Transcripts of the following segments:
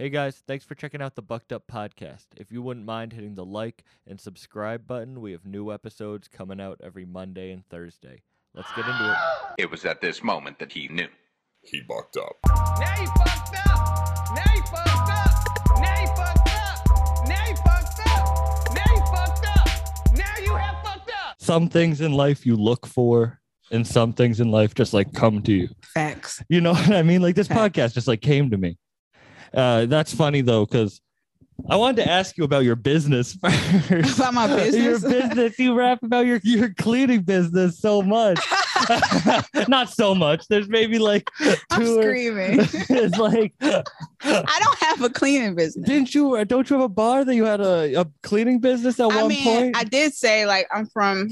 Hey guys, thanks for checking out the Bucked Up Podcast. If you wouldn't mind hitting the like and subscribe button, we have new episodes coming out every Monday and Thursday. Let's get into it. It was at this moment that he knew. He bucked up. Now you fucked up. Now you fucked up. Now you fucked up. Now you fucked up. Now you fucked up. Now you have fucked up. Some things in life you look for, and some things in life just like come to you. Facts. You know what I mean? Like this Facts. podcast just like came to me. Uh, that's funny though, because I wanted to ask you about your business first. About my business. your business? You rap about your your cleaning business so much. Not so much. There's maybe like I'm screaming. it's like I don't have a cleaning business. didn't you uh, don't you have a bar that you had a, a cleaning business at I one mean, point? I did say like I'm from.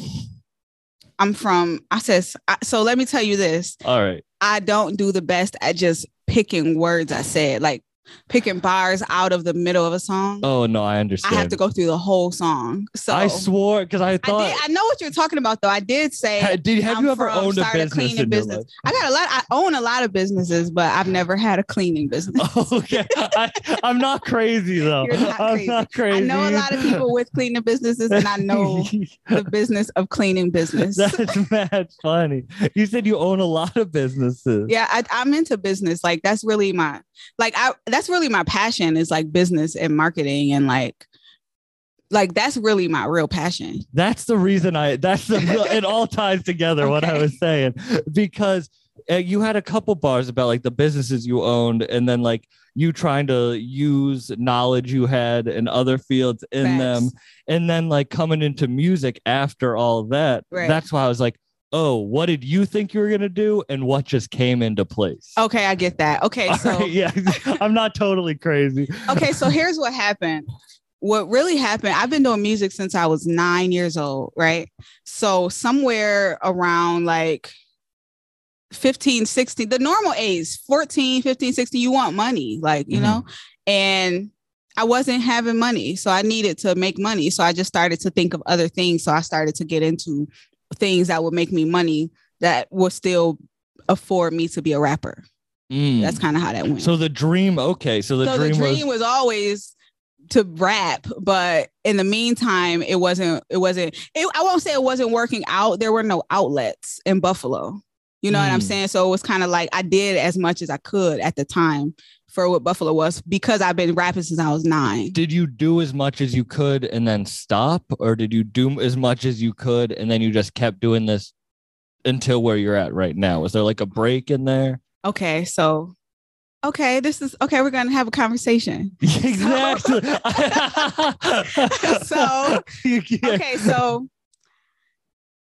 I'm from. I says I, so. Let me tell you this. All right. I don't do the best at just picking words. I said like picking bars out of the middle of a song. Oh no, I understand. I have to go through the whole song. So I swore because I I thought. did. I know what you're talking about, though. I did say Ha- did have I'm you ever owned a started a business cleaning business. I got a lot. I own a lot of businesses, but I've never had a cleaning business. okay, I, I'm not crazy though. You're not I'm crazy. not crazy. I know a lot of people with cleaning businesses, and I know the business of cleaning business. That's mad funny. You said you own a lot of businesses. yeah, I, I'm into business. Like that's really my like I that's really my passion is like business and marketing and like like that's really my real passion. That's the reason I. That's the. real- it all ties together. What I was saying because uh, you had a couple bars about like the businesses you owned, and then like you trying to use knowledge you had in other fields in them, and then like coming into music after all that. Right. That's why I was like, oh, what did you think you were gonna do, and what just came into place? Okay, I get that. Okay, All so right, yeah, I'm not totally crazy. okay, so here's what happened. What really happened, I've been doing music since I was nine years old, right? So somewhere around like 15, 16, the normal age, 14, 15, 16, you want money, like, you Mhm. know? And I wasn't having money. So I needed to make money. So I just started to think of other things. So I started to get into things that would make me money that would still afford me to be a rapper. Mm. That's kind of how that went so the dream. Okay, so the so dream, the dream was was, always to rap but in the meantime it wasn't it wasn't it, i won't say it wasn't working out there were no outlets in buffalo you know what i'm Mm. saying so it was kind of like i did as much as i could at the time for what buffalo was because i've been rapping since i was nine. Did you do as much as you could and then stop? Or did you do as much as you could and then you just kept doing this until where you're at right now? Was there like a break in there? Okay so okay this is okay we're gonna have a conversation. Exactly. So- okay so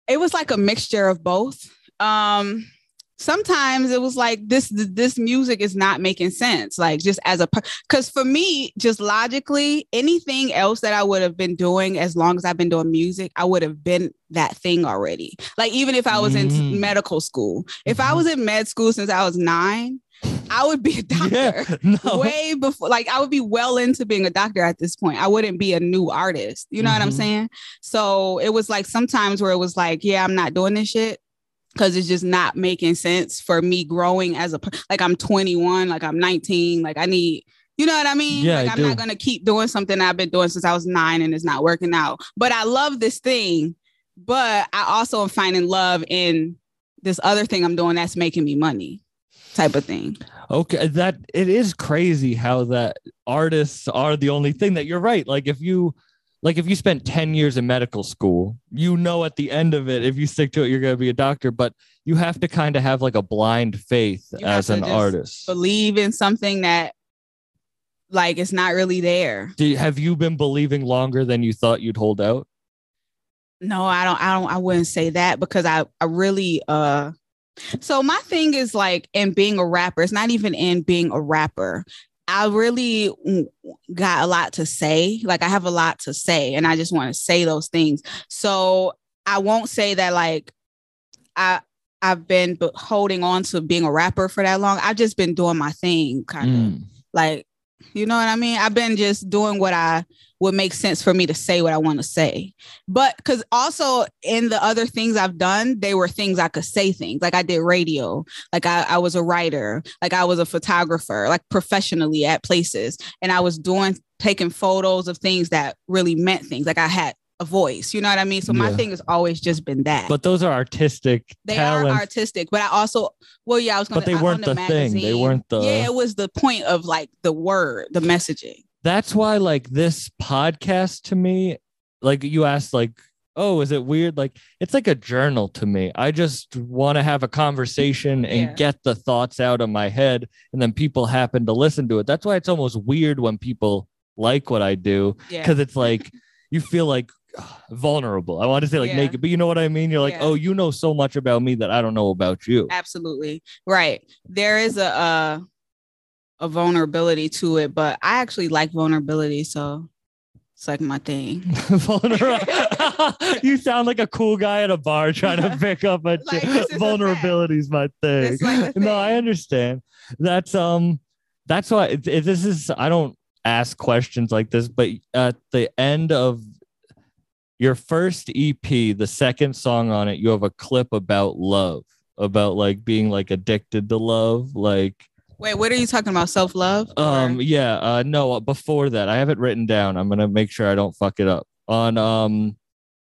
it was like a mixture of both. Um sometimes it was like this this music is not making sense like just as a because for me just logically anything else that i would have been doing as long as i've been doing music i would have been that thing already like even if i was in medical school if i Mhm. was in med school since i was nine i would be a doctor yeah no way before like I would be well into being a doctor at this point. I wouldn't be a new artist. You know what I'm Mhm. saying? So it was like sometimes where it was like, yeah, I'm not doing this shit because it's just not making sense for me growing as a like I'm 21, like I'm 19, like I need you know what I mean? Yeah, like I'm not gonna keep doing something I've been doing since I was nine and it's not working out. But I love this thing, but I also am finding love in this other thing I'm doing that's making me money, type of thing. okay that it is crazy how that artists are the only thing that you're right like if you like if you spent 10 years in medical school you know at the end of it if you stick to it you're going to be a doctor but you have to kind of have like a blind faith You have as to an artist believe in something that like it's not really there. Do, have you been believing longer than you thought you'd hold out No, I don't I don't I wouldn't say that because I I really uh so my thing is like in being a rapper, it's not even in being a rapper. I really got a lot to say. Like I have a lot to say and I just want to say those things. So I won't say that like I I've been holding on to being a rapper for that long. I've just been doing my thing kind of. Mm. like You know what I mean? I've been just doing what I would make sense for me to say what I want to say. But because also in the other things I've done, they were things I could say things. Like I did radio, like I, I was a writer, like I was a photographer, like professionally at places. And I was doing taking photos of things that really meant things. Like I had a voice. You know what I mean? So my Yeah. thing has always just been that. But those are artistic they talents. are artistic, but I also well, yeah, I was gonna But they I weren't the thing. They weren't the- Yeah, it was the point of like the word, the messaging. That's why like this podcast to me, like you asked, like, oh, is it weird? Like it's like a journal to me. I just want to have a conversation and Yeah. get the thoughts out of my head, and then people happen to listen to it. That's why it's almost weird when people like what I do Yeah. because it's like you feel like ugh, vulnerable. I want to say like Yeah. naked, but you know what I mean? You're like, Yeah. oh, you know so much about me that I don't know about you. Absolutely. Right. There is a uh a vulnerability to it, but I actually like vulnerability, so it's like my thing. Vulnerable. you sound like a cool guy at a bar trying to pick up a Like, chick. this vulnerability is my thing. Like a No, I understand. That's um, that's why this is. I don't ask questions like this, but at the end of your first EP, the second song on it, you have a clip about love, about like being like addicted to love, like Wait, what are you talking about? Self love? um, yeah, uh, no, before that, I have it written down. I'm gonna make sure I don't fuck it up. On um,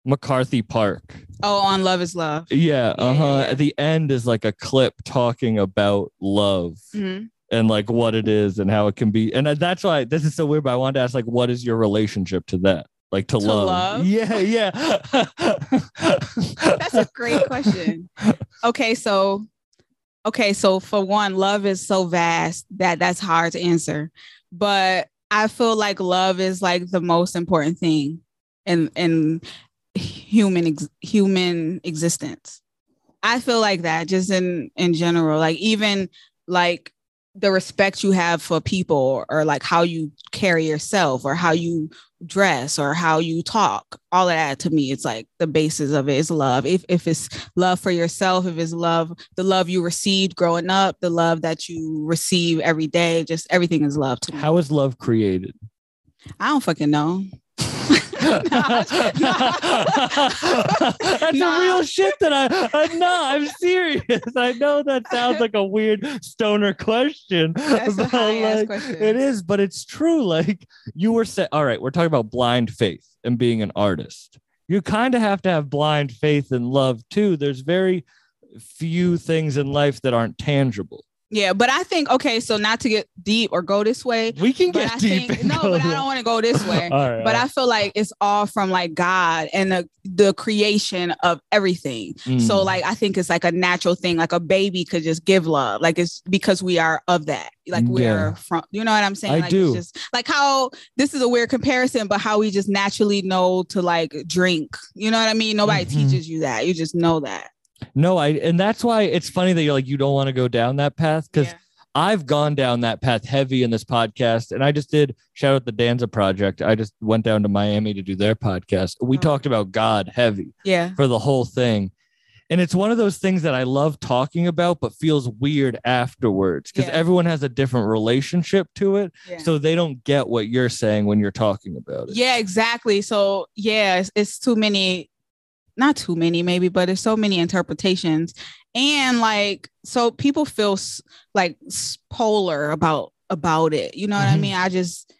McCarthy Park. oh, on Love is Love. Yeah, Yeah, uh huh. yeah, yeah. At the end is like a clip talking about love Mhm. and like what it is and how it can be. And that's why this is so weird. But I wanted to ask, like, what is your relationship to that? Like to, To love? love? Yeah, yeah. That's a great question. Okay, so okay, so for one, love is so vast that that's hard to answer. But I feel like love is like the most important thing in in human ex- human existence. I feel like that just in in general, like even like the respect you have for people or, or like how you carry yourself or how you dress or how you talk all of that to me it's like the basis of it is love. If if it's love for yourself if it's love the love you received growing up the love that you receive every day just everything is love to me. How is love created? i don't fucking know That's Nah. a real shit that I, I no, I'm serious. I know that sounds like a weird stoner question. That's but, like, question. It is, but it's true. Like you were saying, all right, we're talking about blind faith and being an artist. You kind of have to have blind faith and love too. There's very few things in life that aren't tangible. Yeah but i think okay so not to get deep or go this way We can get I deep. think no, but I don't want to go this way. Right, but all I feel like it's all from like God and the the creation of everything. right. So Mm. like I think it's like a natural thing. Like a baby could just give love. Like it's because we are of that. Like we're Yeah. from you know what I'm saying? I like do. It's just like how this is a weird comparison, but how we just naturally know to like drink. You know what I mean? Nobody Mhm. teaches you that. You just know that. No, I and that's why it's funny that you're like you don't want to go down that path because Yeah. I've gone down that path heavy in this podcast, and I just did shout out the Danza Project. I just went down to Miami to do their podcast. We Oh. talked about God heavy Yeah. for the whole thing. And it's one of those things that I love talking about, but feels weird afterwards because Yeah. everyone has a different relationship to it. Yeah. So they don't get what you're saying when you're talking about it. Yeah, exactly. So yeah, it's, it's too many, not too many maybe, but it's so many interpretations, and like so people feel s- like polar about about it. You know what I Mhm. mean? I just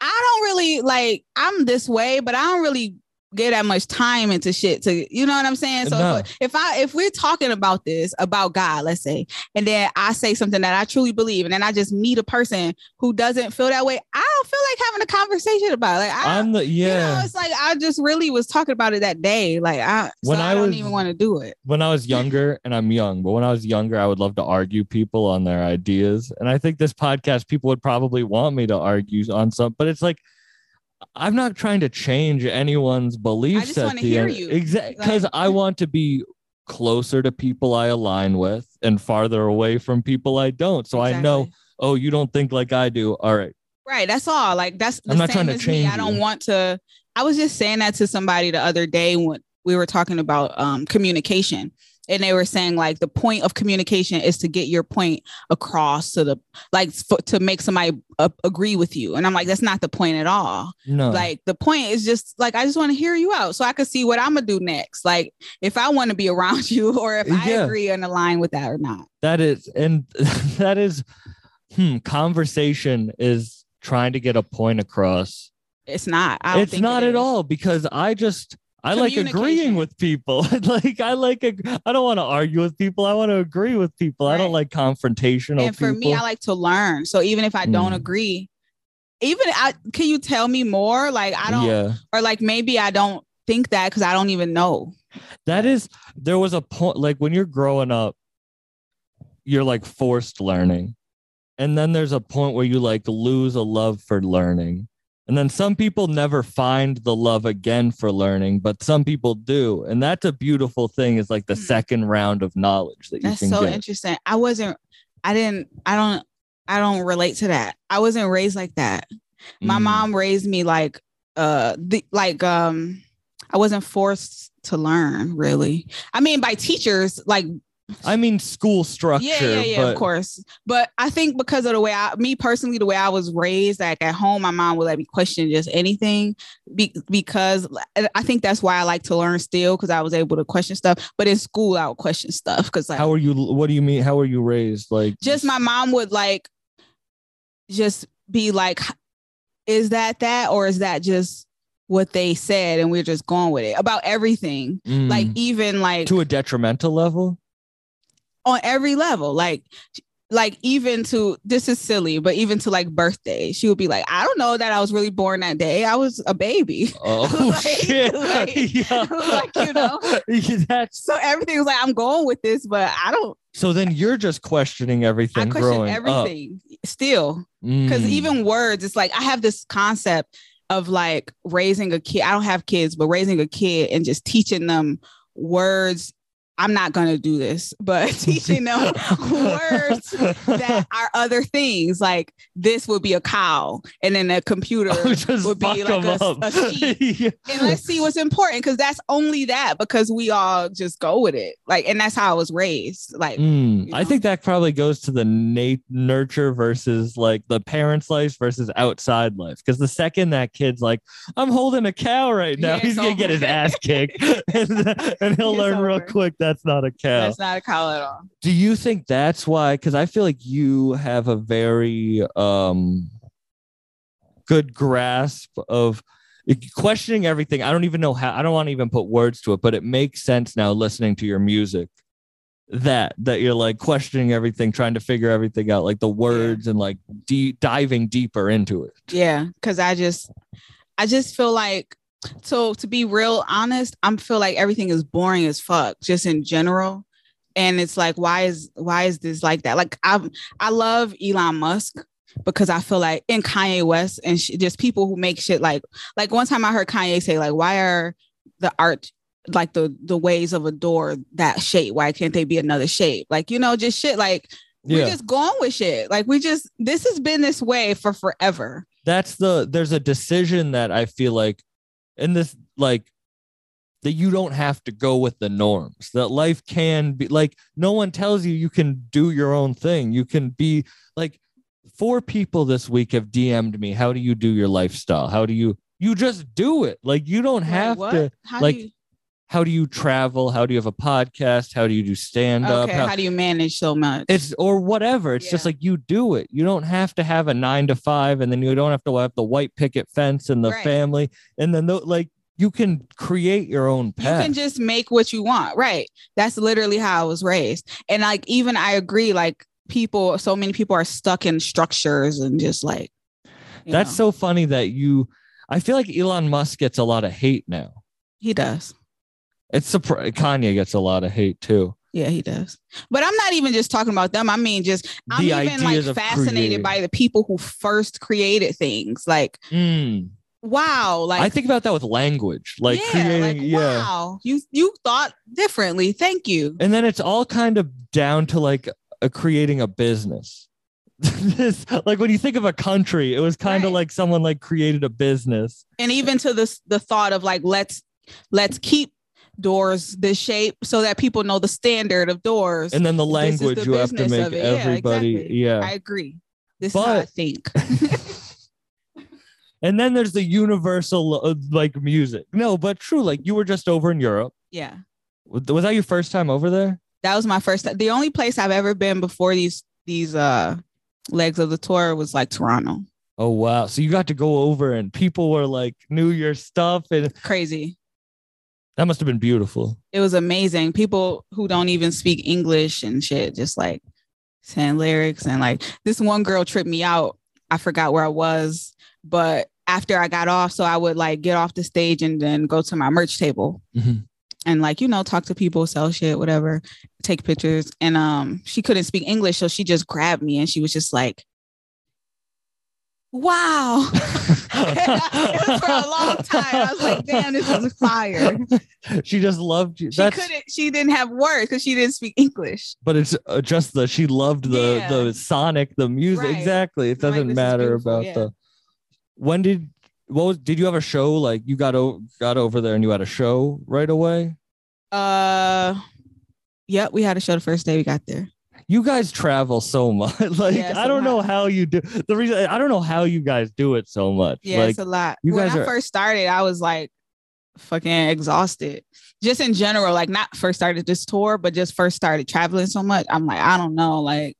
I don't really like I'm this way, but I don't really get that much time into shit to you know what I'm saying. So No. if, if I if we're talking about this about God, let's say, and then I say something that I truly believe, and then I just meet a person who doesn't feel that way, I don't feel like having a conversation about it. Like I, I'm the you know, yeah. it's like I just really was talking about it that day. Like I, When so I, I don't even want to do it. when I was younger, and I'm young, but when I was younger, I would love to argue people on their ideas. And I think this podcast, people would probably want me to argue on some, but it's like, I'm not trying to change anyone's beliefs. just at the hear end. you. Exactly. Because Like- I want to be closer to people I align with and farther away from people I don't. So I know, oh, you don't think like I do. All right. Right. That's all. Like that's the I'm not same trying to as me. change I don't you. want to. I was just saying that to somebody the other day when we were talking about um, communication, and they were saying like the point of communication is to get your point across to the like f- to make somebody uh, agree with you. And i'm like that's not the point at all. No. Like the point is just like i just want to hear you out so i can see what i'm gonna do next. Like if i want to be around you or if i Yeah. agree and align with that or not. That is and that is hmm conversation is trying to get a point across. It's not. I don't it's not at all because i just i like agreeing with people. Like i like ag- i don't want to argue with people. I want to agree with people. I don't like confrontational and for people me i like to learn. So even if i don't Mm. agree even I, can you tell me more? Like i don't yeah. or like maybe i don't think that because i don't even know. That is there was a point like when you're growing up you're like forced learning. And then there's a point where you like lose a love for learning and then some people never find the love again for learning but some people do. And that's a beautiful thing is like the Mhm. second round of knowledge that you that's can so get. interesting. I wasn't i didn't i don't i don't relate to that. I wasn't raised like that. My Mm. mom raised me like uh the like um i wasn't forced to learn really. I mean by teachers like i mean school structure yeah yeah yeah but of course. But i think because of the way i me personally the way i was raised like at home my mom would let me question just anything be, because i think that's why i like to learn still because i was able to question stuff. But in school i would question stuff because like how are you what do you mean how are you raised? Like just my mom would like just be like is that that or is that just what they said? And we're just going with it about everything. Mm. like even like to a detrimental level on every level like like even to this is silly but even to like birthday she would be like i don't know that i was really born that day i was a baby oh Like- shit like- yeah. like, you know. That's so everything was like i'm going with this but i don't so then you're just questioning everything. i everything question growing up. everything still because Mm. even words it's like i have this concept of like raising a kid i don't have kids but raising a kid and just teaching them words i'm not going to do this but teaching them words that are other things like this would be a cow and then a computer would be like a, a sheep. Yeah. and let's see what's important because that's only that because we all just go with it. Like and that's how i was raised like Mm, you I think that probably goes to the nat- nurture versus like the parents' life versus outside life. Because the second that kid's like, I'm holding a cow right now, Yeah, he's gonna get his ass kicked, and, and he'll It's learn real quick quick that's not a cow. that's not a cow at all Do you think that's why? Because I feel like you have a very um good grasp of questioning everything. I don't even know how. I don't want to even put words to it, but it makes sense now listening to your music. That that you're like questioning everything, trying to figure everything out, like the words and like de- diving deeper into it. Yeah, because I just, I just feel like, so to be real honest, I'm feel like everything is boring as fuck, just in general. And it's like, why is why is this like that? Like I, I love Elon Musk because I feel like in Kanye West and sh- just people who make shit like, like one time I heard Kanye say like, why are the art like the the ways of a door that shape? Why can't they be another shape? Like you know, just shit like. We're just going with shit. Like we just this has been this way for forever. that's the. There's a decision that I feel like in this like that you don't have to go with the norms that life can be like no one tells you you can do your own thing. You can be like four people this week have dm'd me how do you do your lifestyle? How do you you just do it. Like you don't have Wait, to How like, do you, how do you travel how do you have a podcast how do you do stand up okay, how, do you manage so much? it's or whatever it's just like you do it you don't have to have a nine to five and then you don't have to have the white picket fence and the Right. family and then the, like you can create your own you can just make what you want. Right. That's literally how I was raised. And like even I agree, like people, so many people are stuck in structures and just like That's know, so funny that you. I feel like Elon Musk gets a lot of hate now. he does. It's surprising. Kanye gets a lot of hate too. Yeah, he does. But I'm not even just talking about them. I mean, just I'm The even like fascinated creating. by the people who first created things. Like, Mm. wow, like I think about that with language, like yeah, creating. like, yeah, wow, you you thought differently. Thank you. and then it's all kind of down to like a, creating a business. this like when you think of a country, it was kind of Right. like someone like created a business. and even to this the thought of like let's let's keep doors this shape so that people know the standard of doors. And then the is the language you have to make it. Yeah, everybody. exactly. Yeah. I agree. This is how I think. and then there's the universal uh, like music. No, but true. Like you were just over in Europe. yeah. Was was that your first time over there? That was my first time. the only place I've ever been before these these uh legs of the tour was like Toronto. Oh wow! So you got to go over, and people were like knew your stuff, and Crazy. That must have been beautiful. It was amazing. People who don't even speak English and shit just like saying lyrics and like this one girl tripped me out. I forgot where I was, but after I got off, so I would like get off the stage and then go to my merch table Mhm. and like you know talk to people, sell shit, whatever, take pictures. And um, she couldn't speak English, so she just grabbed me and she was just like, "Wow." it was for a long time. I was like, "Damn, this is fire." she just loved you. She That's couldn't. She didn't have words because she didn't speak English. but it's uh, just the she loved the Yeah. the sonic, the music. Right. Exactly. It doesn't is matter about yeah. the. When did what was did you have a show like you got o- got over there and you had a show right away? Uh, yep. We had a show the first day we got there. You guys travel so much. like Yeah, I don't know how you do the reason I don't know how you guys do it so much. Yeah, like it's a lot. you when guys I are- first started, I was like fucking exhausted. Just in general, like not first started this tour, but just first started traveling so much. I'm like, I don't know, like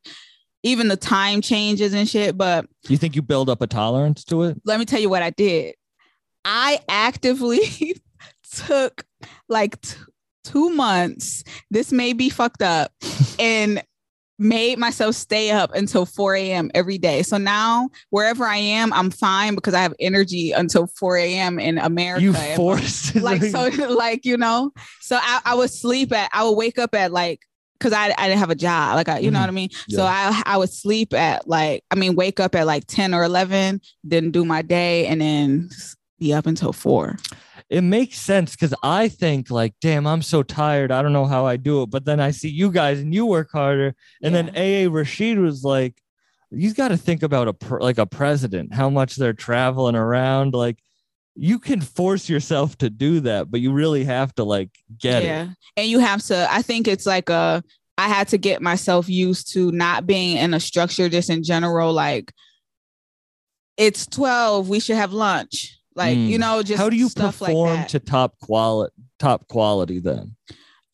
even the time changes and shit. But you think you build up a tolerance to it? let me tell you what I did. I actively took like t- two months. This may be fucked up, and made myself stay up until 4 a.m. every day. So now wherever I am, I'm fine because I have energy until 4 a.m. in America. You forced like so, like you know. So I, I would sleep at. I would wake up at like. Cause I, I didn't have a job, like I, you know Mhm. what I mean. So I I would sleep at like I mean wake up at like ten or eleven, then do my day, and then be up until four. It makes sense because I think like, damn, I'm so tired. I don't know how I do it. But then I see you guys and you work harder. And then AA Rashid was like, you got to think about a pr- like a president, how much they're traveling around. Like you can force yourself to do that, but you really have to like get yeah, it. and you have to. I think it's like a. I had to get myself used to not being in a structure just in general. Like it's twelve, we should have lunch. Like Mm. you know, just How do you like perform that. to top quality? Top quality then.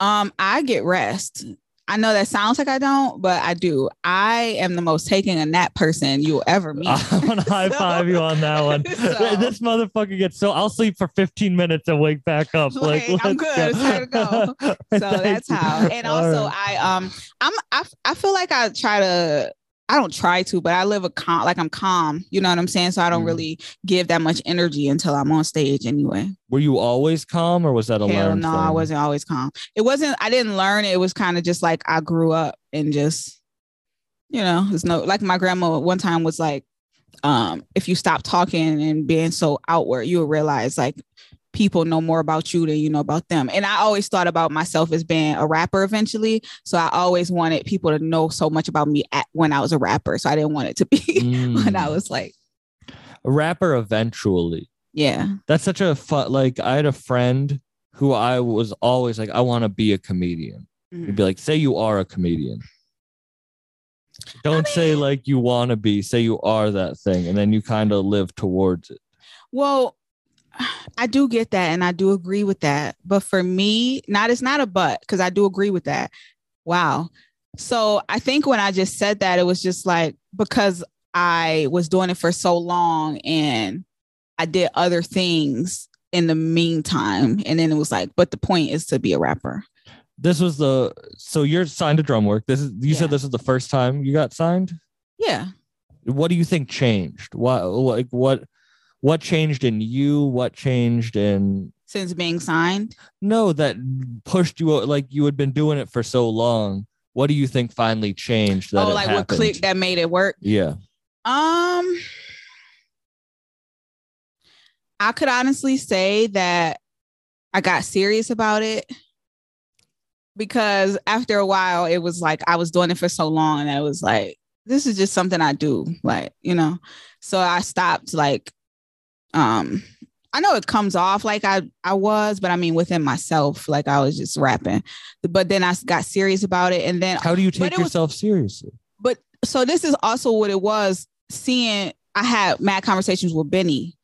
Um, I get rest. I know that sounds like I don't, but I do. I am the most taking a nap person you'll ever meet. I'm gonna high five you on that one. So- this motherfucker gets so I'll sleep for 15 minutes and wake back up. Like, Like, I'm good. It's time to go. so that's how. And also, right. I um, I'm I, I feel like I try to. I don't try to, but I live a calm, like I'm calm. You know what I'm saying? So I don't Mhm. really give that much energy until I'm on stage anyway. were you always calm or was that a Hell learned no, I wasn't always calm. It wasn't. I didn't learn it. It was kind of just like I grew up and just, you know, there's no like my grandma one time was like, um, if you stop talking and being so outward, you'll realize like people know more about you than you know about them. And I always thought about myself as being a rapper eventually. So I always wanted people to know so much about me at, when I was a rapper. So I didn't want it to be when I Mm. was like, a rapper eventually. yeah, That's such a fun like I had a friend who I was always like, I want to be a comedian. Mhm. He'd be like, say you are a comedian. Don't say mean- like you want to be, say you are that thing, and then you kind of live towards it. Well, I do get that and I do agree with that. But for me, not it's not a but because I do agree with that. Wow. So I think when I just said that, it was just like because I was doing it for so long and I did other things in the meantime. And then it was like, but the point is to be a rapper. This was the so you're signed to Drumwork. This is you Yeah. said this is the first time you got signed. Yeah. What do you think changed? What like what what changed in you? What changed in Since being signed. no that pushed you like you had been doing it for so long? What do you think finally changed that oh, like what happened? clicked that made it work. Yeah. Um, I could honestly say that I got serious about it because after a while, it was like I was doing it for so long, and I was like, this is just something I do, like you know. So I stopped like, um, I know it comes off like I I was, but I mean within myself, like I was just rapping. But then I got serious about it, and then How do you take it was- yourself seriously? But so this is also what it was. Seeing I had mad conversations with Benny,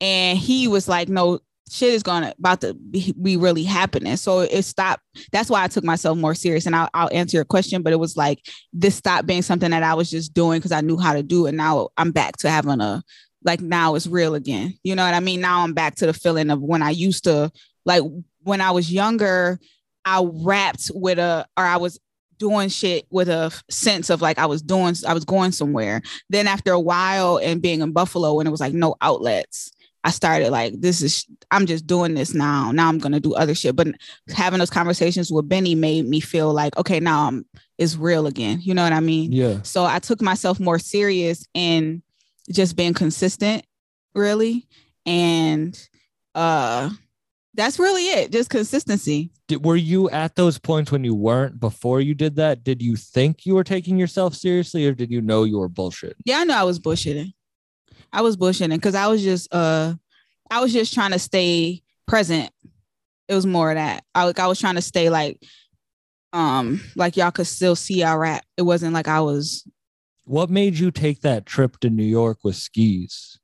and he was like, "No, shit is gonna about to be, be really happening." So it stopped. That's why I took myself more serious. And I'll, I'll answer your question, but it was like this stopped being something that I was just doing because I knew how to do, and now I'm back to having a like now it's real again. You know what I mean? Now I'm back to the feeling of when I used to like when I was younger. I rapped with a, or I was doing shit with a sense of like I was doing, I was going somewhere. Then after a while and being in Buffalo, and it was like no outlets, I started like, this is, I'm just doing this now. Now I'm going to do other shit. But having those conversations with Benny made me feel like, okay, now I'm, it's real again. You know what I mean? Yeah. So I took myself more serious in just being consistent, really. And uh that's really it, just consistency. Did, were you at those points when you weren't before you did that? Did you think you were taking yourself seriously or did you know you were bullshit? Yeah, I know I was bullshitting. I was bullshitting because I was just uh I was just trying to stay present. It was more of that. I like I was trying to stay like um like y'all could still see our rap. It wasn't like I was What made you take that trip to New York with skis?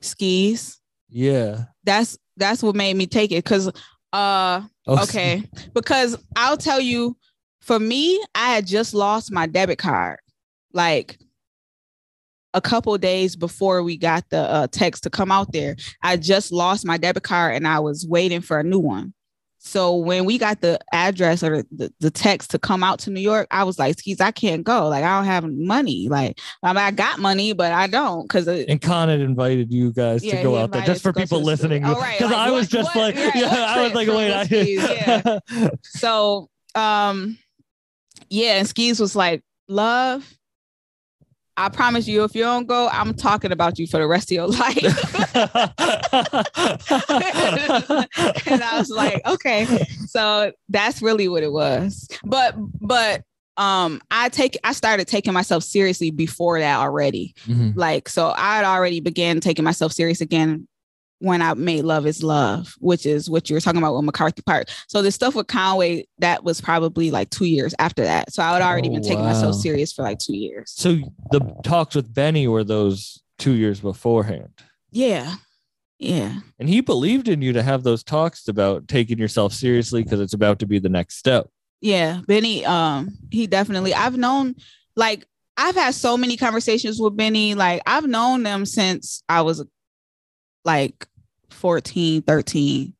skis. Yeah. That's that's what made me take it because uh Oh, okay because i'll tell you for me i had just lost my debit card like a couple days before we got the uh, text to come out there i just lost my debit card and i was waiting for a new one so when we got the address or the, the, text to come out to new york i was like skis i can't go like i don't have money like I, mean, I got money but i don't because And Con had invited you guys Yeah, to go out there just for people to the studio. listening. Oh, right, Because like, I was what- just what- like, right, yeah, I was like, wait, I skis? So um yeah, and skis was like, love. I promise you, if you don't go, I'm talking about you for the rest of your life. and I was like, okay. So that's really what it was. But but um I take I started taking myself seriously before that already. Mhm. Like so I had already began taking myself serious again when I made Love is Love, which is what you were talking about with McCarthy Park. So the stuff with Conway, that was probably like two years after that. So I had already Oh, been taking wow. myself serious for like two years. So the talks with Benny were those two years beforehand. Yeah. Yeah. And he believed in you to have those talks about taking yourself seriously because it's about to be the next step. Yeah. Benny, um, he definitely I've known like I've had so many conversations with Benny. Like I've known them since I was like 14, 13.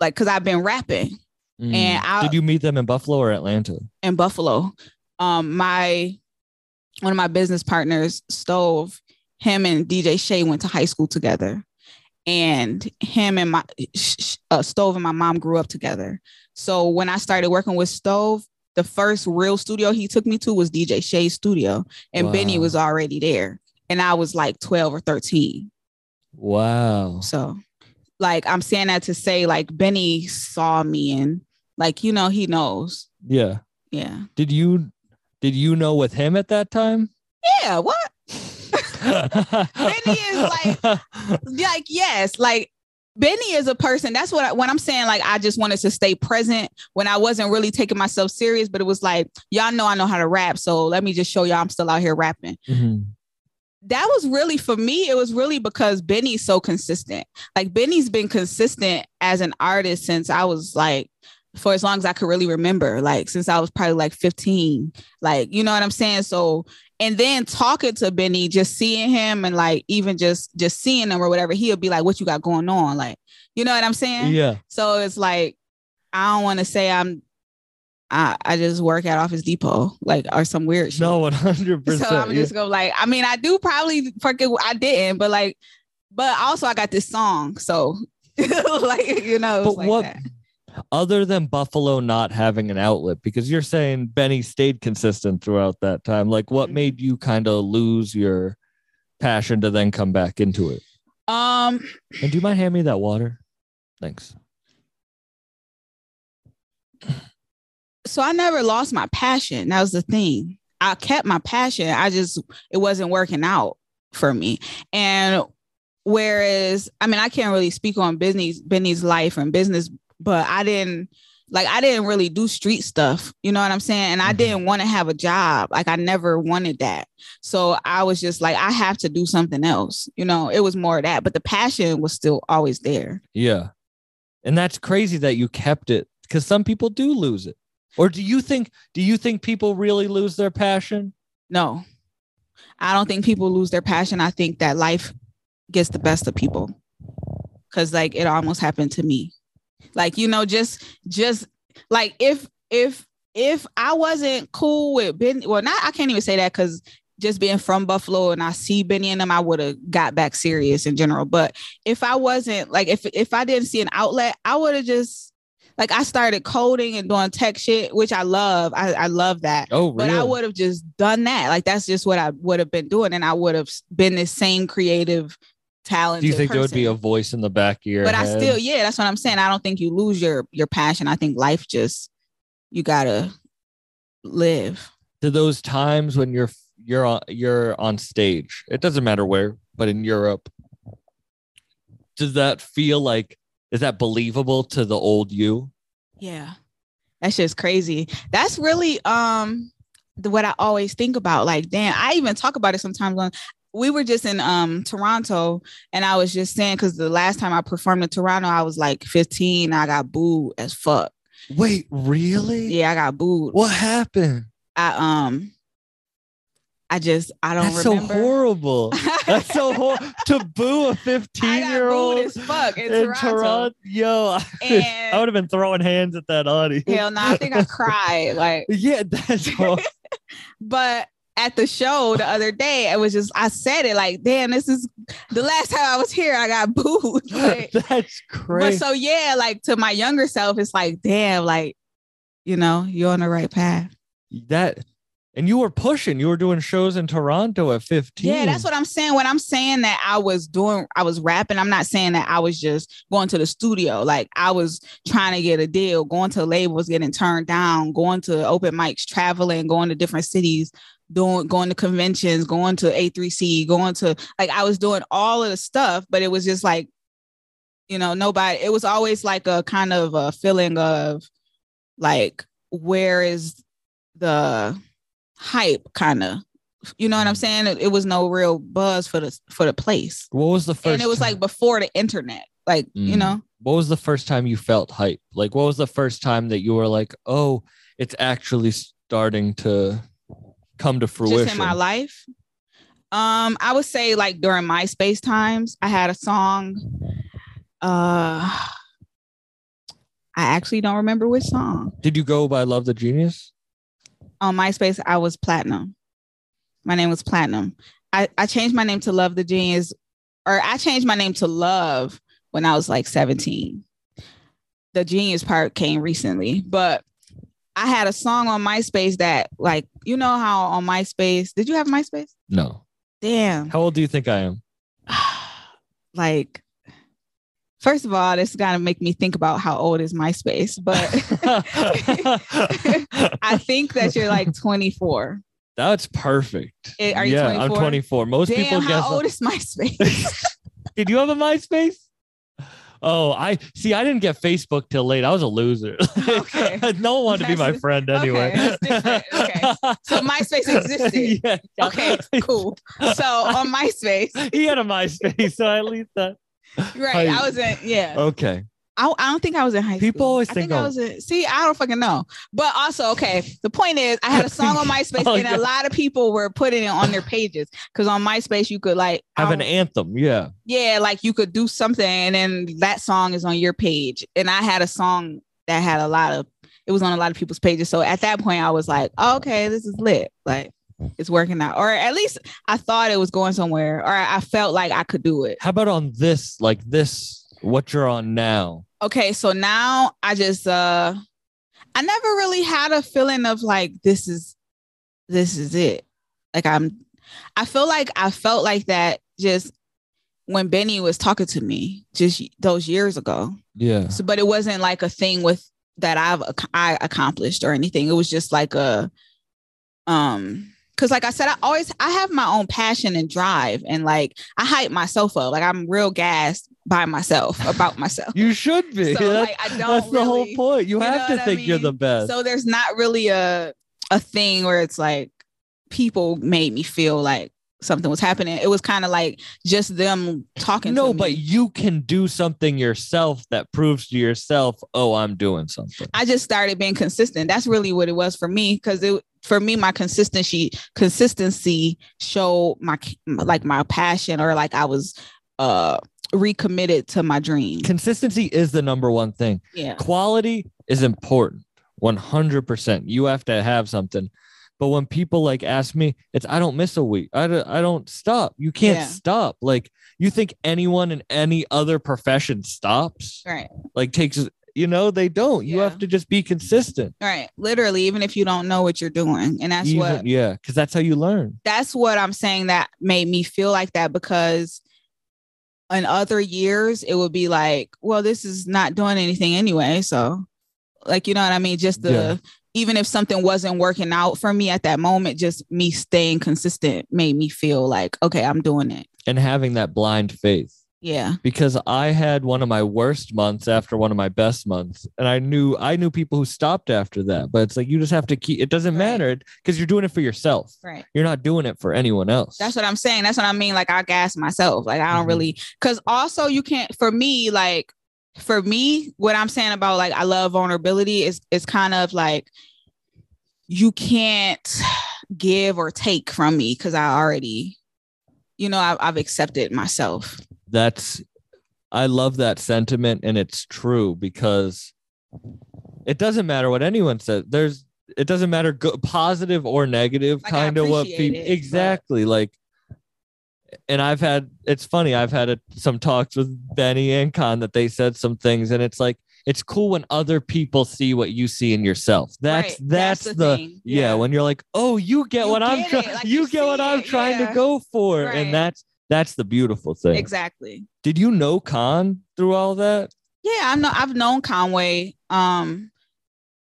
Like, cause I've been rapping. Mm. And I- did you meet them in Buffalo or Atlanta? in Buffalo. Um, my one of my business partners, Stove, him and DJ Shay went to high school together, and him and my uh, Stove and my mom grew up together. So when I started working with Stove, the first real studio he took me to was DJ Shay's studio, and Benny was already there, and I was like twelve or thirteen. Wow. So, like, I'm saying that to say, like, Benny saw me, and like, you know, he knows. Yeah. Yeah. Did you did you know with him at that time? Yeah. What? Benny is like- like yes like benny is a person that's what I, when i'm saying like i just wanted to stay present when i wasn't really taking myself serious but it was like y'all know i know how to rap so let me just show y'all i'm still out here rapping Mhm. That was really for me it was really because benny's so consistent. Like benny's been consistent as an artist since i was like for as long as i could really remember like since i was probably like 15 like you know what i'm saying? So and then talking to benny just seeing him and like even just just seeing him or whatever he'll be like what you got going on? Like you know what i'm saying? Yeah. so it's like i don't want to say i'm I, I just work at Office Depot, like or some weird shit. No, 100%. So I'm percent. just gonna like, I mean, I do probably forget I didn't, but like, but also I got this song, so like you know, But like what that. other than Buffalo not having an outlet, because you're saying Benny stayed consistent throughout that time. Like, what Mhm. made you kind of lose your passion to then come back into it? Um, And do you mind handing me that water? Thanks. So I never lost my passion. That was the thing. I kept my passion. I just it wasn't working out for me. And whereas I mean I can't really speak on business Benny's life and business, but I didn't like I didn't really do street stuff. You know what I'm saying? And I Mhm. didn't want to have a job. Like I never wanted that. So I was just like, I have to do something else. You know, it was more of that, but the passion was still always there. Yeah. And that's crazy that you kept it because some people do lose it. Or do you think do you think people really lose their passion? No, I don't think people lose their passion. I think that life gets the best of people. Cause like it almost happened to me. Like, you know, just just like if if if I wasn't cool with Ben, well, not I can't even say that because just being from Buffalo and I see Benny and them, I would have got back serious in general. But if I wasn't like if if I didn't see an outlet, I would have just like I started coding and doing tech shit, which I love. I, I love that. Oh, really? But I would have just done that. Like that's just what I would have been doing, and I would have been the same creative talent. Do you think there would be a voice in the back of your But I still, yeah, that's what I'm saying. I don't think you lose your your passion. I think life just you gotta live. to those times when you're you're on you're on stage. It doesn't matter where, but in Europe, does that feel like is that believable to the old you? Yeah. That's just crazy. That's really um the, what I always think about. Like, damn, I even talk about it sometimes when we were just in um Toronto and I was just saying because the last time I performed in Toronto, I was like 15. I got booed as fuck. Wait, really? Yeah, I got booed. What happened? I um I just I don't That's remember. so horrible. That's so horrible to boo a I 15 year old as fuck in, in Toronto. Toronto. Yo, I, And- I would have been throwing hands at that audience. Hell no, I think I cried. Like Yeah, that's all. but at the show the other day, it was just I said it like, damn, this is the last time I was here. I got booed. Like, that's but crazy. so yeah, like to my younger self, it's like, damn, like, you know, you're on the right path. that and you were pushing. You were doing shows in Toronto at 15. Yeah, that's what I'm saying. When I'm saying that I was doing, I was rapping, I'm not saying that I was just going to the studio. Like I was trying to get a deal, going to labels, getting turned down, going to open mics, traveling, going to different cities, doing going to conventions, going to A3C, going to like I was doing all of the stuff, but it was just like, you know, nobody, it was always like a kind of a feeling of like, where is the hype kind of you know what i'm saying it, it was no real buzz for the for the place What was the first and it was time- like before the internet like you Mm. know what was the first time you felt hype? Like what was the first time that you were like, "Oh, it's actually starting to come to fruition." just in my life um i would say like during myspace times i had a song uh i actually don't remember which song Did you go by Love the Genius? On myspace i was platinum. My name was platinum. I i changed my name to love the genius or i changed my name to love when i was like 17 the genius part came recently but i had a song on myspace that like you know how on myspace did you have myspace? No. damn. How old do you think I am? like first of all this is gonna make me think about how old is myspace but i think that you're like 24 That's perfect. Eh, are you yeah, I'm 24? 24. Most damn people how old is myspace Did you have a MySpace? Oh, I see. I didn't get Facebook till late. I was a loser. Okay. no one wanted to be my friend anyway. okay. Okay. So MySpace existed. yeah. okay cool so on myspace he had a MySpace, so at least that. right i was in yeah Okay. I, I don't think I was in high People school. always I think think I was in. See, I don't fucking know. But also, okay. The point is, I had a song on MySpace, Oh, and yeah. a lot of people were putting it on their pages because on MySpace you could like Have an anthem. Yeah. yeah, like you could do something, and then that song is on your page. And I had a song that had a lot of. It was on a lot of people's pages. So at that point, I was like, oh, okay, this is lit. Like it's working out, or at least I thought it was going somewhere, or I felt like I could do it. How about on this, like this, what you're on now? okay so now i just uh i never really had a feeling of like this is this is it like i'm i feel like i felt like that just when benny was talking to me just those years ago Yeah. so but it wasn't like a thing with that i've i accomplished or anything it was just like a um because like I said, I always I have my own passion and drive, and like I hype myself up. Like I'm real gassed by myself about myself. You should be. So, that's, like, I don't that's the whole point. You, you have to what I think you're the best. So there's not really a a thing where it's like people made me feel like something was happening. It was kind of like just them talking. no, to me. but you can do something yourself that proves to yourself, oh, I'm doing something. I just started being consistent. That's really what it was for me because it for me my consistency consistency showed my like my passion or like I was uh recommitted to my dream. Consistency is the number one thing. Yeah. Quality is important. 100%. You have to have something. But when people like ask me, it's I don't miss a week. I don't, I don't stop. You can't Yeah. stop. Like you think anyone in any other profession stops? Right. Like takes you know, they don't. You Yeah. have to just be consistent. Right. Literally, even if you don't know what you're doing. And that's Even- what yeah, because that's how you learn. that's what I'm saying that made me feel like that because in other years it would be like, well, this is not doing anything anyway. So like you know what I mean? Just the Yeah. Even if something wasn't working out for me at that moment, just me staying consistent made me feel like, okay, I'm doing it. And having that blind faith. Yeah. because I had one of my worst months after one of my best months, and I knew I knew people who stopped after that. But it's like you just have to keep. It doesn't Right. matter because you're doing it for yourself. Right. You're not doing it for anyone else. That's what I'm saying. That's what I mean. Like I gas myself. Like I don't Mhm. really because also you can't for me, like for me, what I'm saying about like I love vulnerability is is kind of like you can't give or take from me because I already, you know, I've, I've accepted myself. That's. I love that sentiment, and it's true because it doesn't matter what anyone says. There's. It doesn't matter good, positive or negative. Like, kind of what people it, but- exactly like. And I've had. It's funny. I've had a, some talks with Benny and Con that they said some things, and it's like it's cool when other people see what you see in yourself. That's Right, that's, that's the, the thing, yeah. yeah. When you're like, oh, you get You what I'm get trying, like, you, you get what I'm trying to go for, Right. and that's that's the beautiful thing. Exactly. Did you know Con through all that? Yeah, I know. I've known Conway. Um,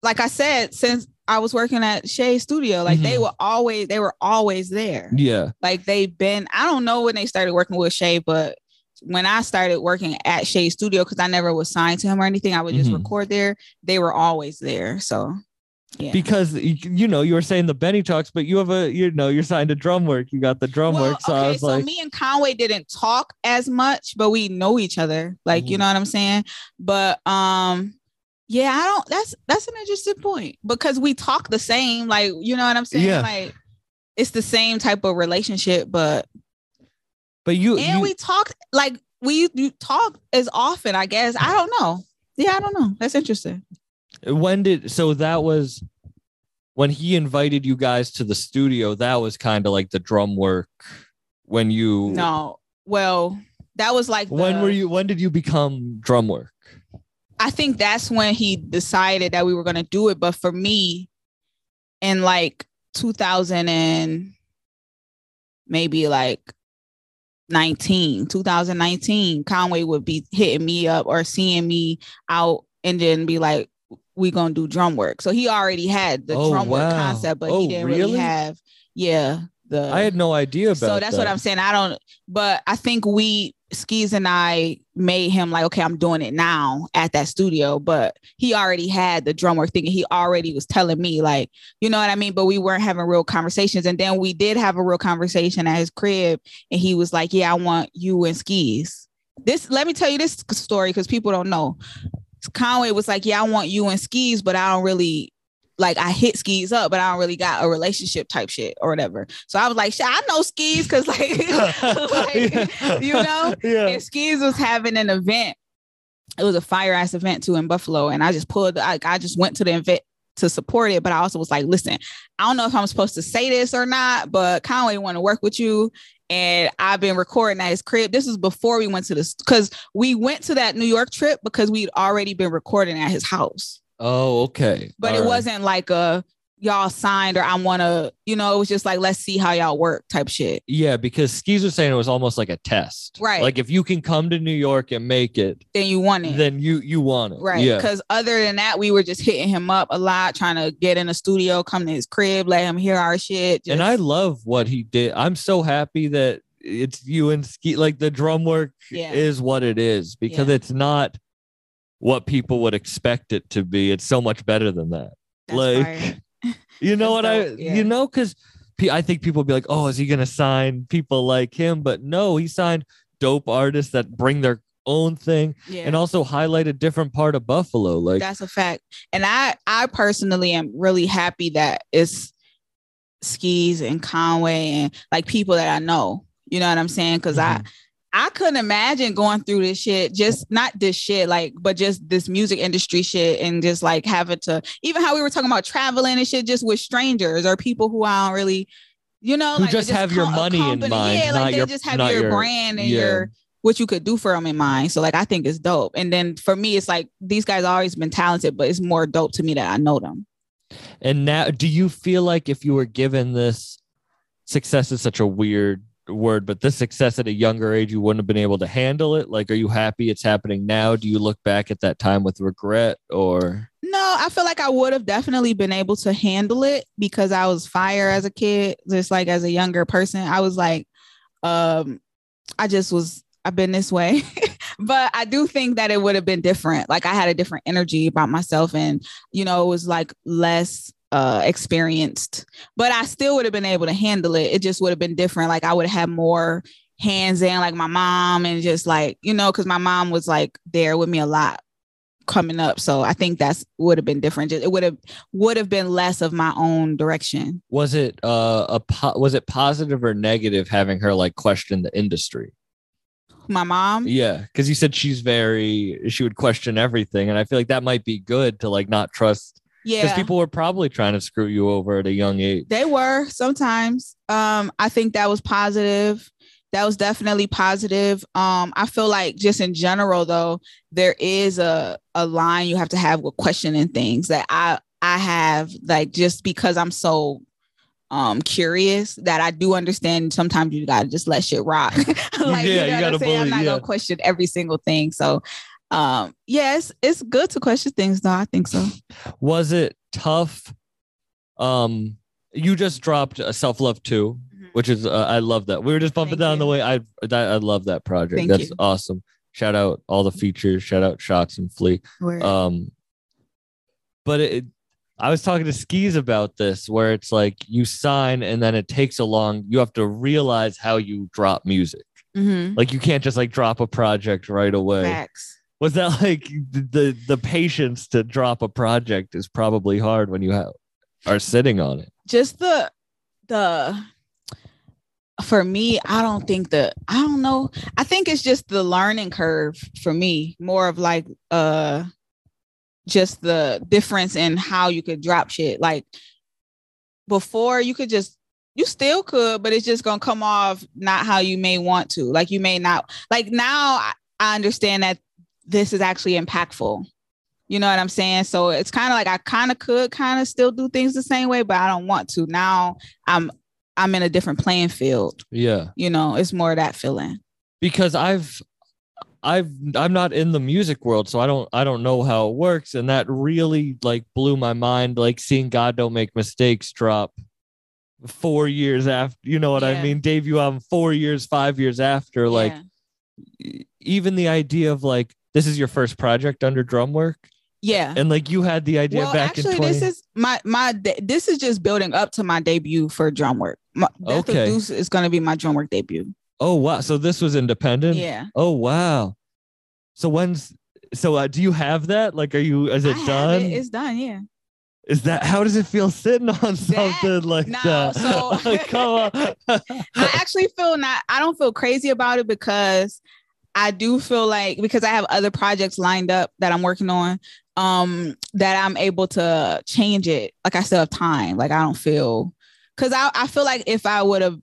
like I said, since I was working at Shay Studio, like they Mhm. were always they were always there. Yeah, Like they've been. I don't know when they started working with Shay, but when I started working at Shay Studio, because I never was signed to him or anything, I would just Mhm. record there. They were always there. So yeah. because you know you were saying the Benny talks, but you have a you know you're signed to Drumwork. You got the drum well, work, so okay, I was so like, me and Conway didn't talk as much, but we know each other. Like, you Mhm. know what I'm saying? But um, yeah, I don't that's that's an interesting point because we talk the same, like, you know what I'm saying? Yeah. Like it's the same type of relationship, but but you, and you we talk like we you talk as often, I guess. I don't know. Yeah, I don't know. That's interesting. when did so that was when he invited you guys to the studio that was kind of like the Drumwork when you No, well, that was like when were you when did you become Drumwork I think that's when he decided that we were gonna do it. But for me, in like 2000 and maybe like 19, 2019, Conway would be hitting me up or seeing me out and then be like, we gonna do Drumwork. So he already had the Oh, Drumwork concept, but Oh, he didn't really? really have, yeah, the i had no idea about so that's what. I'm saying. I don't, but I think we Skeese and I made him like, okay, I'm doing it now at that studio. But he already had the Drumwork thing. He already was telling me, like, you know what I mean? But we weren't having real conversations. And then we did have a real conversation at his crib, and he was like, Yeah, I want you and Skeese. This let me tell you this story because people don't know. Conway was like, Yeah, I want you and Skeese, but I don't really like I hit Skeese up, but I don't really got a relationship type shit or whatever. So I was like, I know Skeese because like, like, you know, yeah and Skeese was having an event. It was a fire ass event too in Buffalo, and I just pulled. I, I just went to the event to support it, but I also was like, listen, I don't know if I'm supposed to say this or not, but Conway want to work with you. And I've been recording at his crib. This is before we went to this because we went to that New York trip because we'd already been recording at his house oh okay but All it right. wasn't like a y'all signed or I want to, you know, it was just like let's see how y'all work type shit. Yeah, because Skeese was saying it was almost like a test. Right. Like if you can come to New York and make it, Then you want it. then you you want it. Right. Yeah. Because other than that, we were just hitting him up a lot, trying to get in the studio, come to his crib, let him hear our shit. and I love what he did. I'm so happy that it's you and Ski. Like the Drumwork Yeah. is what it is because Yeah. it's not what people would expect it to be. It's so much better than that. that's like. You know what That's I? yeah. You know, because I think people be like, "Oh, is he gonna sign people like him?" But no, he signed dope artists that bring their own thing yeah. and also highlight a different part of Buffalo. Like, That's a fact. And I I personally am really happy that it's Skeese and Conway and like people that I know. You know what I'm saying? because Mhm. I I couldn't imagine going through this shit, just not this shit, like, but just this music industry shit and just like having to even how we were talking about traveling and shit just with strangers or people who I don't really, you know, Who like just have your a money in mind, Yeah, not like they your- just have your, your- brand and yeah. your what you could do for them in mind. So like I think it's dope. And then for me, it's like these guys always been talented, but it's more dope to me that I know them. And now, do you feel like if you were given this success is such a weird word, but this success at a younger age, you wouldn't have been able to handle it? Like, are you happy it's happening now? Do you look back at that time with regret or? No, I feel like I would have definitely been able to handle it because I was fire as a kid, just like as a younger person. I was like, um, I just was, I've been this way. but I do think that it would have been different. Like I had a different energy about myself and, you know, it was like less uh experienced, but I still would have been able to handle it. It just would have been different. Like I would have had more hands in, like my mom, and just like, you know, because my mom was like there with me a lot coming up. So I think that's would have been different. It would have would have been less of my own direction. Was it uh, a po- was it positive or negative having her like question the industry? My mom, Yeah, because you said she's very she would question everything, and I feel like that might be good to like not trust because people were probably trying to screw you over at a young age. they were sometimes. Um, I think that was positive. That was definitely positive. Um, I feel like just in general though, there is a a line you have to have with questioning things that I I have like just because I'm so um curious that I do understand sometimes you gotta just let shit rock. like Yeah, you, you know what gotta I'm saying? I'm believe- not yeah. gonna question every single thing. So um yes, it's good to question things though. I think so. was it tough um you just dropped a self-love 2 Mhm. which is uh, i love that we were just bumping Thank down the way i that, i love that project Thank that's you. awesome shout out all the features shout out shots and flea Word. um but it, it- i was talking to Skeese about this where it's like you sign and then it takes a long you have to realize how you drop music Mhm. like you can't just like drop a project right away Facts. Was that like the the patience to drop a project is probably hard when you have are sitting on it. Just the the for me i don't think that i don't know. I think it's just the learning curve for me more of like uh just the difference in how you could drop shit. Like before you could just you still could but it's just gonna come off not how you may want to. Like you may not like now I understand that this is actually impactful you know what I'm saying? So it's kind of like I kind of could kind of still do things the same way, but I don't want to. Now I'm I'm in a different playing field. yeah You know, it's more of that feeling. because i've i've i'm not in the music world so i don't i don't know how it works and that really like blew my mind like seeing god don't make mistakes drop four years after you know what i Yeah. mean debut album four years five years after like yeah. even the idea of like this is your first project under Drumwork yeah. and like you had the idea Well, back actually, in 20 this is my my this is just building up to my debut for Drumwork. My, Death Okay. Deuce is going to be my Drumwork debut. oh wow so this was independent Yeah, Oh wow. So when's so uh, do you have that? Like are you is it I done? It. It's done. Yeah. is that how does it feel sitting on something like no, that? so- come on. I actually feel not. I don't feel crazy about it because I do feel like because I have other projects lined up that I'm working on, um, that I'm able to change it. Like I still have time. Like I don't feel because I I feel like if I would have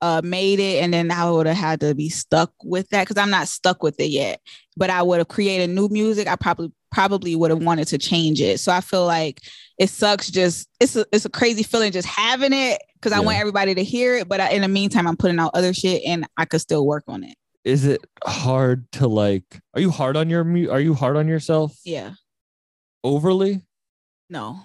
uh made it and then I would have had to be stuck with that because I'm not stuck with it yet. But I would have created new music. I probably probably would have wanted to change it. So I feel like it sucks. Just it's a it's a crazy feeling just having it because I Yeah. want everybody to hear it. But I, in the meantime, I'm putting out other shit and I could still work on it. Is it hard to like? Are you hard on your? Are you hard on yourself? Yeah. Overly? No.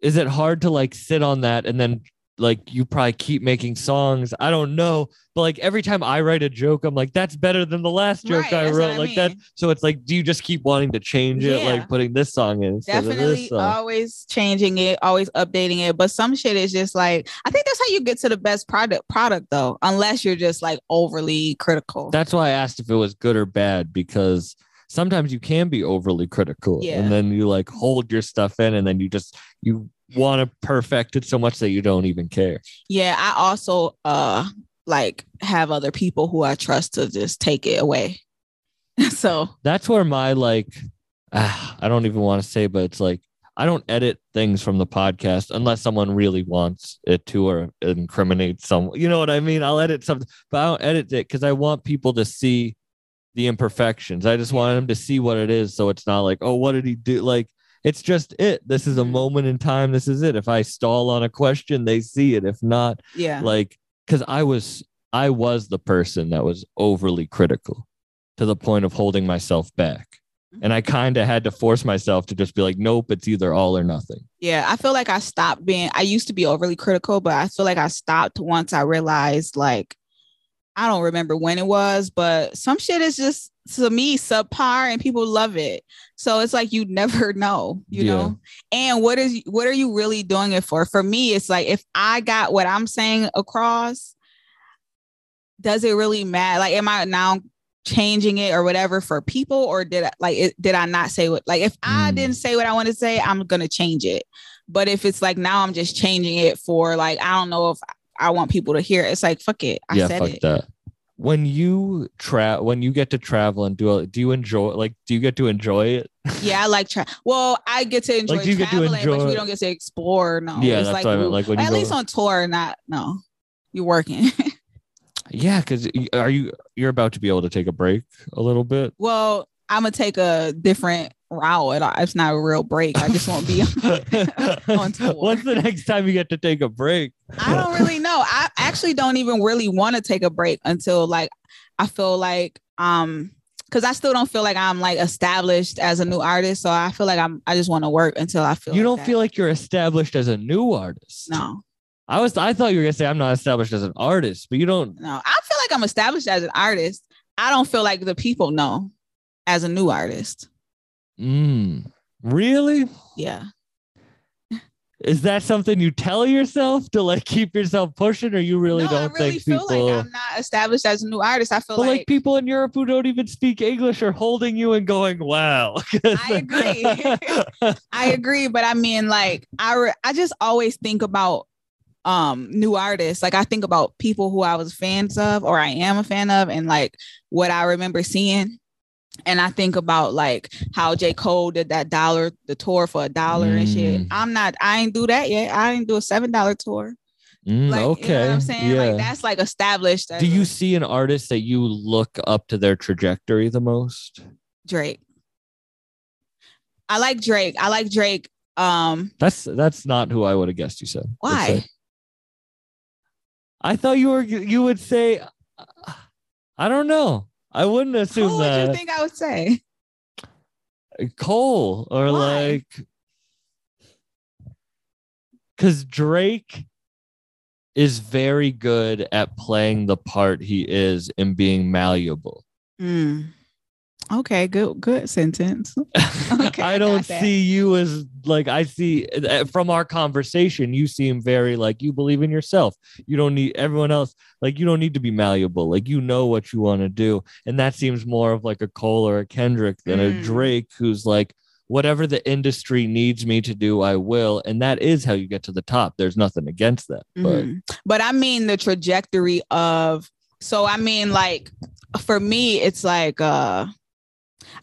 Is it hard to like sit on that and then like you probably keep making songs? I don't know, but like every time I write a joke, I'm like, that's better than the last joke Right, I wrote. I like that. So it's like, do you just keep wanting to change it? Yeah. Like putting this song in Definitely this song? always changing it, always updating it. But some shit is just like I think that's how you get to the best product product though, unless you're just like overly critical. That's why I asked if it was good or bad because sometimes you can be overly critical Yeah. and then you like hold your stuff in and then you just you want to perfect it so much that you don't even care. yeah, I also uh like have other people who I trust to just take it away. so That's where my like ah, I don't even want to say but it's like I don't edit things from the podcast unless someone really wants it to or incriminate someone. You know what I mean? I'll edit something, but I don't edit it because I want people to see the imperfections. I just want them to see what it is. So it's not like, oh, what did he do? Like, it's just it. This is a Mhm. moment in time. This is it. If I stall on a question, they see it. If not, yeah. like, because I was, I was the person that was overly critical to the point of holding myself back. And I kind of had to force myself to just be like, nope, it's either all or nothing. Yeah, I feel like I stopped being I used to be overly critical, but I feel like I stopped once I realized like I don't remember when it was, but some shit is just to me subpar and people love it. So it's like you never know, you Yeah. know. And what is what are you really doing it for? For me, it's like if I got what I'm saying across, does it really matter? Like, am I now changing it or whatever for people, or did I like it, did I not say what? Like, if I Mm. didn't say what I want to say, I'm gonna change it. But if it's like now I'm just changing it for like I don't know if I want people to hear it, it's like fuck it, I yeah, said fuck it. that. When you tra- when you get to travel and do, do you enjoy like do you get to enjoy it? Yeah, I like tra- Well, I get to enjoy Like, you get to traveling, but enjoy- we don't get to explore. No, Yeah, it's that's like what I meant, ooh, like, when at go- least on tour, not no. You're working. Yeah, because are you you're about to be able to take a break a little bit? well, I'm gonna take a different It- It's not a real break. I just won't be. on tour. When's the next time you get to take a break? I don't really know. I actually don't even really want to take a break until like I feel like um because I still don't feel like I'm like established as a new artist. So I feel like I'm I just want to work until I feel You like don't that. feel like you're established as a new artist. no, I was I thought you were gonna say I'm not established as an artist, but you don't. no. I feel like I'm established as an artist. I don't feel like the people know as a new artist. Mm, really? Yeah. Is that something you tell yourself to like keep yourself pushing, or you really no, don't I really think feel people? like I'm not established as a new artist. I feel like, like, people in Europe who don't even speak English are holding you and going, "Wow." I agree. I agree, but I mean, like, I re- I just always think about um new artists. Like, I think about people who I was fans of, or I am a fan of, and like what I remember seeing. And I think about like how J. Cole did that dollar, the tour for a dollar and shit. Mm. I'm not, I ain't do that yet. I didn't do a seven dollar tour. Mm, Like, okay. you know what I'm saying? Yeah. Like, that's like established. Do you a see an artist that you look up to their trajectory the most? Drake? I like Drake. I like Drake. Um, That's that's not who I would have guessed you said. why? I thought you were you would say I don't know. I wouldn't assume would that you think I would say? Cole or Why? like cuz Drake is very good at playing the part he is and being malleable. Mm. Okay, good, good sentence. Okay, I don't see you as like I see uh, from our conversation. You seem very like you believe in yourself. You don't need everyone else. Like you don't need to be malleable. Like you know what you want to do, and that seems more of like a Cole or a Kendrick than a Mm. Drake, who's like whatever the industry needs me to do, I will, and that is how you get to the top. There's nothing against that, but Mhm. But I mean the trajectory of so I mean like for me it's like uh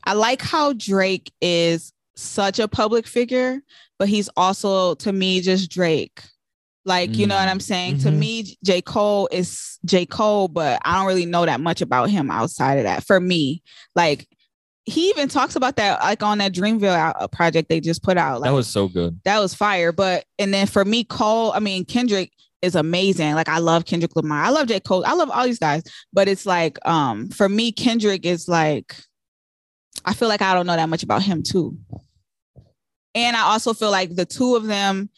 I like how Drake is such a public figure, but he's also to me just Drake. Like, you know what I'm saying? To Mhm. me, J. Cole is J. Cole, but I don't really know that much about him outside of that. For me, like he even talks about that like on that Dreamville uh, project they just put out. Like that was so good. that was fire. But and then for me, Cole, I mean Kendrick is amazing. Like I love Kendrick Lamar. I love J. Cole. I love all these guys. But it's like um for me, Kendrick is like I feel like I don't know that much about him too. And I also feel like the two of them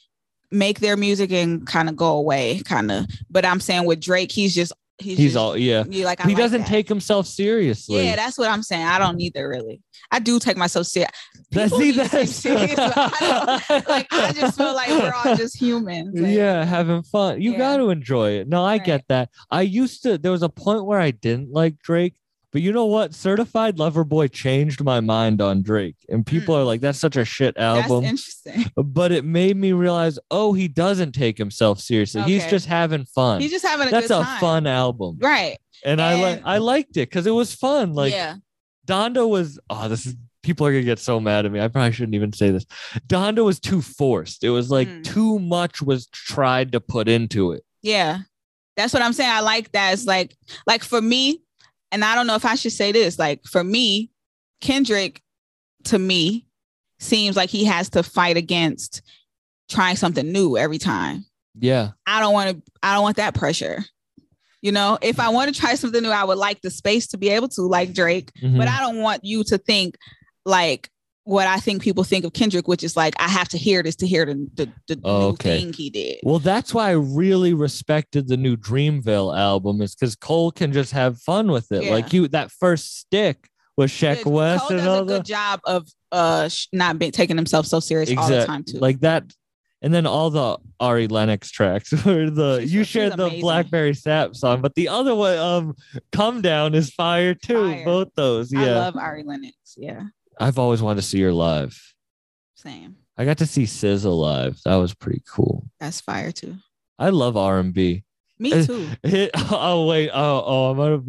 make their music and kind of go away, kind of. But I'm saying with Drake, he's just he's, He's just, all yeah. like I He like doesn't that. take himself seriously. Yeah, that's what I'm saying. I don't either really. I do take myself serious. That's- People see, need to take that's- serious, I like I just feel like we're all just humans. Like, yeah, having fun. You Yeah. got to enjoy it. No, I Right. get that. I used to. There was a point where I didn't like Drake, but you know what? Certified Lover Boy changed my mind on Drake, and people are like, "That's such a shit Hmm. that's album." interesting. But it made me realize, oh, he doesn't take himself seriously. He's just having fun. He's just having a That's a time. fun album, right? and I like. I liked it because it was fun. Like yeah, Donda was. Oh, this is. People are gonna get so mad at me. I probably shouldn't even say this. Donda was too forced. It was like Mm. too much was tried to put into it. yeah. That's what I'm saying. I like that. It's like, like for me, and I don't know if I should say this. Like for me, Kendrick, to me, seems like he has to fight against trying something new every time. Yeah. I don't want to. I don't want that pressure. You know, if I want to try something new, I would like the space to be able to, like Drake. Mhm. But I don't want you to think like what I think people think of Kendrick, which is like I have to hear this to hear the the, the Oh, okay. thing he did. Well, that's why I really respected the new Dreamville album, is because Cole can just have fun with it. Yeah. Like you, that first stick with Sheck Good- West Cole and does all a good that. job of uh not being taking himself so serious all the time too. Like that. And then all the Ari Lennox tracks, the She's- you shared the amazing. Blackberry Sap song, but the other one, um, "Come Down" is fire too. Fire. Both those, yeah. I love Ari Lennox. Yeah, I've always wanted to see her live. same. I got to see SZA live. That was pretty cool. That's fire too. I love R and B. Me too. It, oh wait, oh oh, I'm gonna.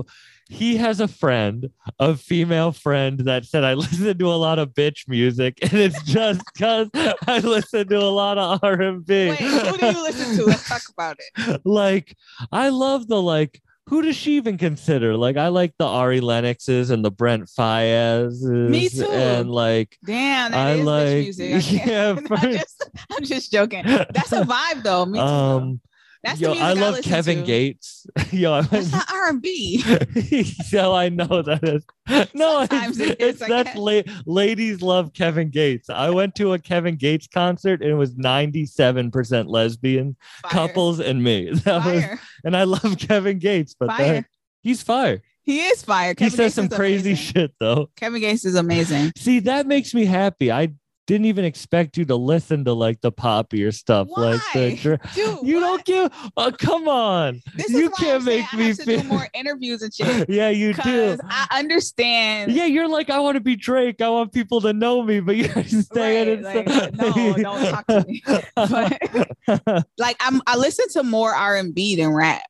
He has a friend, a female friend that said I listen to a lot of bitch music, and it's just because I listen to a lot of R and B. Wait, who do you listen to? Let's talk about it. like, I love the like. Who does she even consider? Like, I like the Ari Lennoxes and the Brent Faiyaz's. Me too. And like, Damn, that I is like- music. I yeah, I'm, just, I'm just joking. That's a vibe though. Me too. though. um, That's yo, I love listen Kevin to. Gates. yo, I That's not R and B. so I know that is no, it's, Sometimes it's is, I that's la- ladies love Kevin Gates. I went to a Kevin Gates concert and it was 97% lesbian couples and me. That was, and I love Kevin Gates, but Fire. that, he's fire. He is fire. He Kevin says Gates some crazy amazing. shit though. Kevin Gates is amazing. See, that makes me happy. I didn't even expect you to listen to like the poppier stuff, like the dr- Dude, you what? don't give. Oh, come on, This you can't make I me feel. do more interviews and shit. yeah, you do. I understand. Yeah, you're like, I want to be Drake. I want people to know me, but you're staying Right, like, no, don't talk to me. But like I'm I listen to more R and B than rap.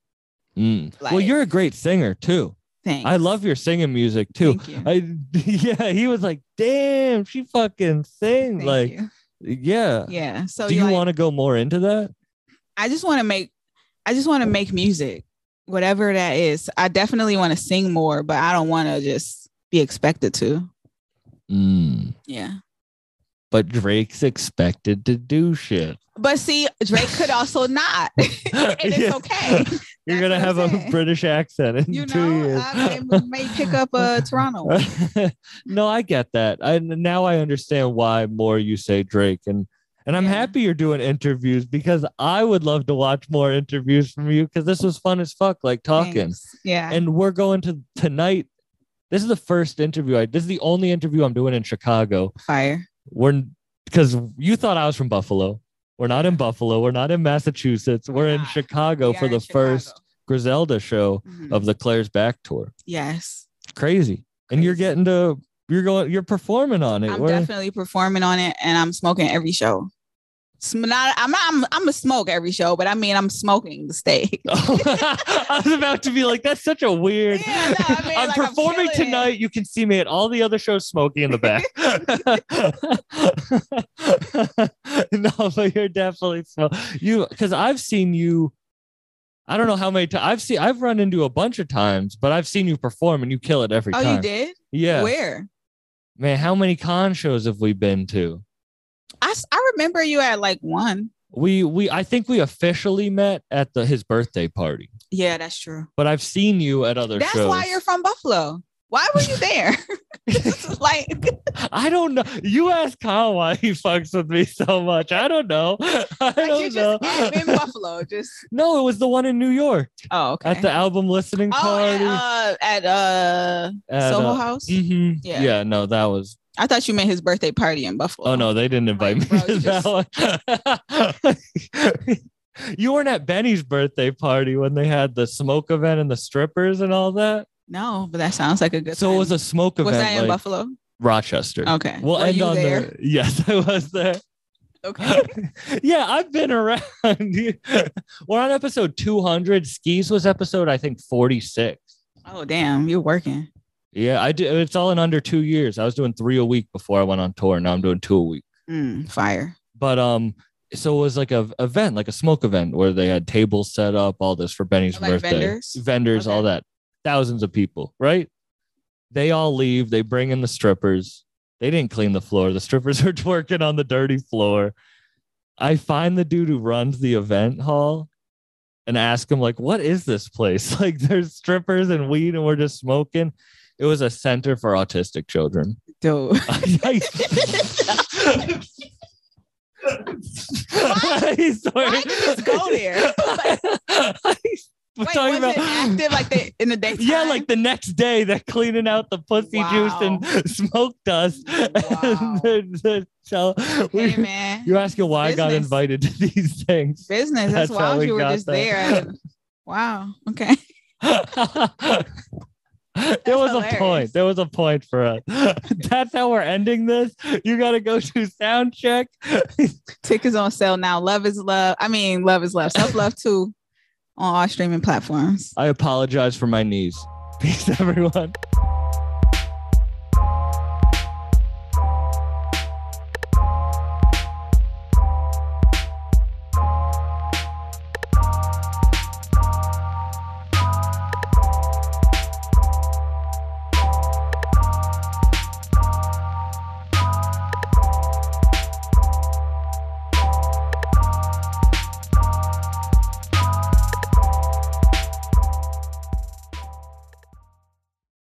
Mm. well, you're a great singer too. Thanks. I love your singing music too. I yeah, he was like, damn, she fucking sing Thank like you. yeah. Yeah. So Do you like, want to go more into that? I just want to make I just want to make music, whatever that is. I definitely want to sing more, but I don't want to just be expected to. Mm. Yeah. But Drake's expected to do shit. But see, Drake could also not. and it's Yeah. okay. You're gonna have I'm a. British accent in You two years. I may, may pick up a Toronto. one. no, I get that. I now I understand why more you say Drake and and I'm Yeah. happy you're doing interviews because I would love to watch more interviews from you because this was fun as fuck, like talking. Thanks. Yeah. And we're going to tonight. This is the first interview. I this is the only interview I'm doing in Chicago. Fire. We're because you thought I was from Buffalo. We're not in Buffalo. We're not in Massachusetts. We're, We're in. Chicago We for the Chicago. first Griselda show Mhm. of the Claire's Back tour. yes. Crazy. And you're getting to you're going you're performing on it. I'm We're- definitely performing on it and I'm smoking every show. Sm- Not, I'm not, I'm, I'm a smoke every show, but I mean, I'm smoking the stage. I was about to be like, that's such a weird. Yeah, no, I mean, I'm like, I'm performing tonight. You can see me at all the other shows smoking in the back. no, but you're definitely so you because I've seen you. I don't know how many times I've seen I've run into a bunch of times, but I've seen you perform and you kill it every Oh, time. Oh, you did? Yeah. Where? Man, how many con shows have we been to? I, I remember you at like one. We we I think we officially met at the his birthday party, Yeah, that's true. but I've seen you at other shows. That's shows. why you're from Buffalo. Why were you there? like I don't know. You ask Kyle why he fucks with me so much. I don't know. I like don't know. just in Buffalo. Just No, it was the one in New York oh okay. at the album listening oh, party. at, uh, at uh at, Soho uh, House. mhm. Yeah. Yeah. no, that was. I thought you meant his birthday party in Buffalo. Oh no, they didn't invite Like, me bro, to you that one. you weren't at Benny's birthday party when they had the smoke event and the strippers and all that. No, but that sounds like a good. So it was a smoke was event. that in like Buffalo? Rochester. Okay. We'll Were end on there? the yes, I was there. Okay. yeah, I've been around. We're on episode 200. Skeese was episode, I think, 46. oh damn, you're working. Yeah, I do. It's all in under two years. I was doing three a week before I went on tour. Now I'm doing two a week. Mm, fire. But um, so it was like a event, like a smoke event where they had tables set up, all this for Benny's Like birthday. vendors? vendors, all that. Thousands of people, right? They all leave. They bring in the strippers. They didn't clean the floor. The strippers are twerking on the dirty floor. I find the dude who runs the event hall and ask him, like, what is this place? Like, there's strippers and weed, and we're just smoking. It was a center for autistic children. Dude. I, I swear. Why you just go there? I was Wait, talking was about it active like the in the daytime? yeah, like the next day they're cleaning out the pussy juice and smoke dust. Wow. And the- the- so we- hey man. you're asking why I got invited to these things. business. That's, That's how wild. we You were just there. there. wow. Okay. there was a point. There was a point for us. That's how we're ending this. You got to go to sound check. Tickets on sale now. Love is love. I mean, love is love. Self love too on all streaming platforms. I apologize for my knees. Peace, everyone.